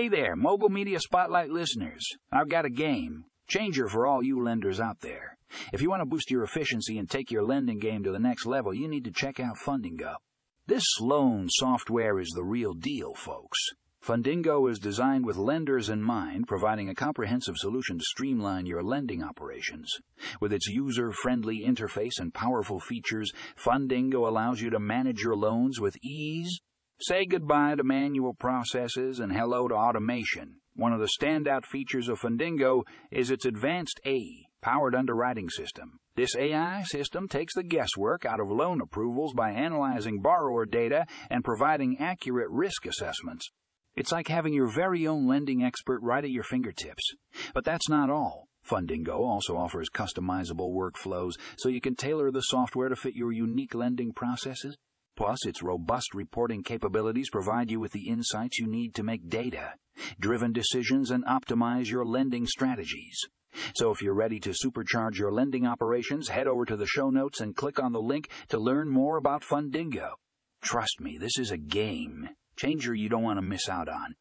Hey there, Mogul Media Spotlight listeners. I've got a game. Changer for all you lenders out there. If you want to boost your efficiency and take your lending game to the next level, you need to check out Fundingo. This loan software is the real deal, folks. Fundingo is designed with lenders in mind, providing a comprehensive solution to streamline your lending operations. With its user friendly interface and powerful features, Fundingo allows you to manage your loans with ease Say goodbye to manual processes and hello to automation. One of the standout features of Fundingo is its advanced AI powered underwriting system. This AI system takes the guesswork out of loan approvals by analyzing borrower data and providing accurate risk assessments. It's like having your very own lending expert right at your fingertips. But that's not all. Fundingo also offers customizable workflows so you can tailor the software to fit your unique lending processes. Plus, its robust reporting capabilities provide you with the insights you need to make data driven decisions and optimize your lending strategies. So if you're ready to supercharge your lending operations, head over to the show notes and click on the link to learn more about Fundingo. Trust me, this is a game changer you don't want to miss out on.